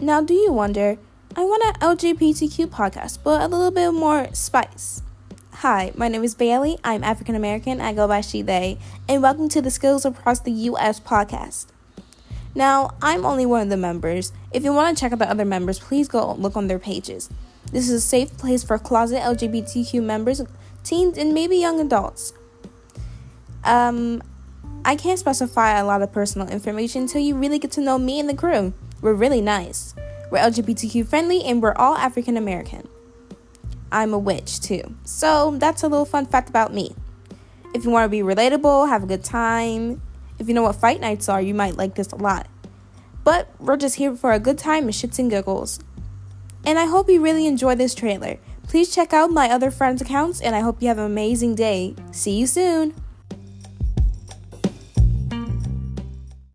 Now, do you wonder? I want an LGBTQ podcast, but a little bit more spice. Hi, my name is Bailey. I'm African American. I go by she, they, and welcome to the Skills Across the U.S. podcast. Now, I'm only one of the members. If you want to check out the other members, please go look on their pages. This is a safe place for closet LGBTQ members, teens, and maybe young adults. Um, I can't specify a lot of personal information until you really get to know me and the crew. We're really nice. We're LGBTQ friendly and we're all African American. I'm a witch too. So that's a little fun fact about me. If you want to be relatable, have a good time, if you know what fight nights are, you might like this a lot. But we're just here for a good time and shits and giggles. And I hope you really enjoy this trailer. Please check out my other friends' accounts and I hope you have an amazing day. See you soon!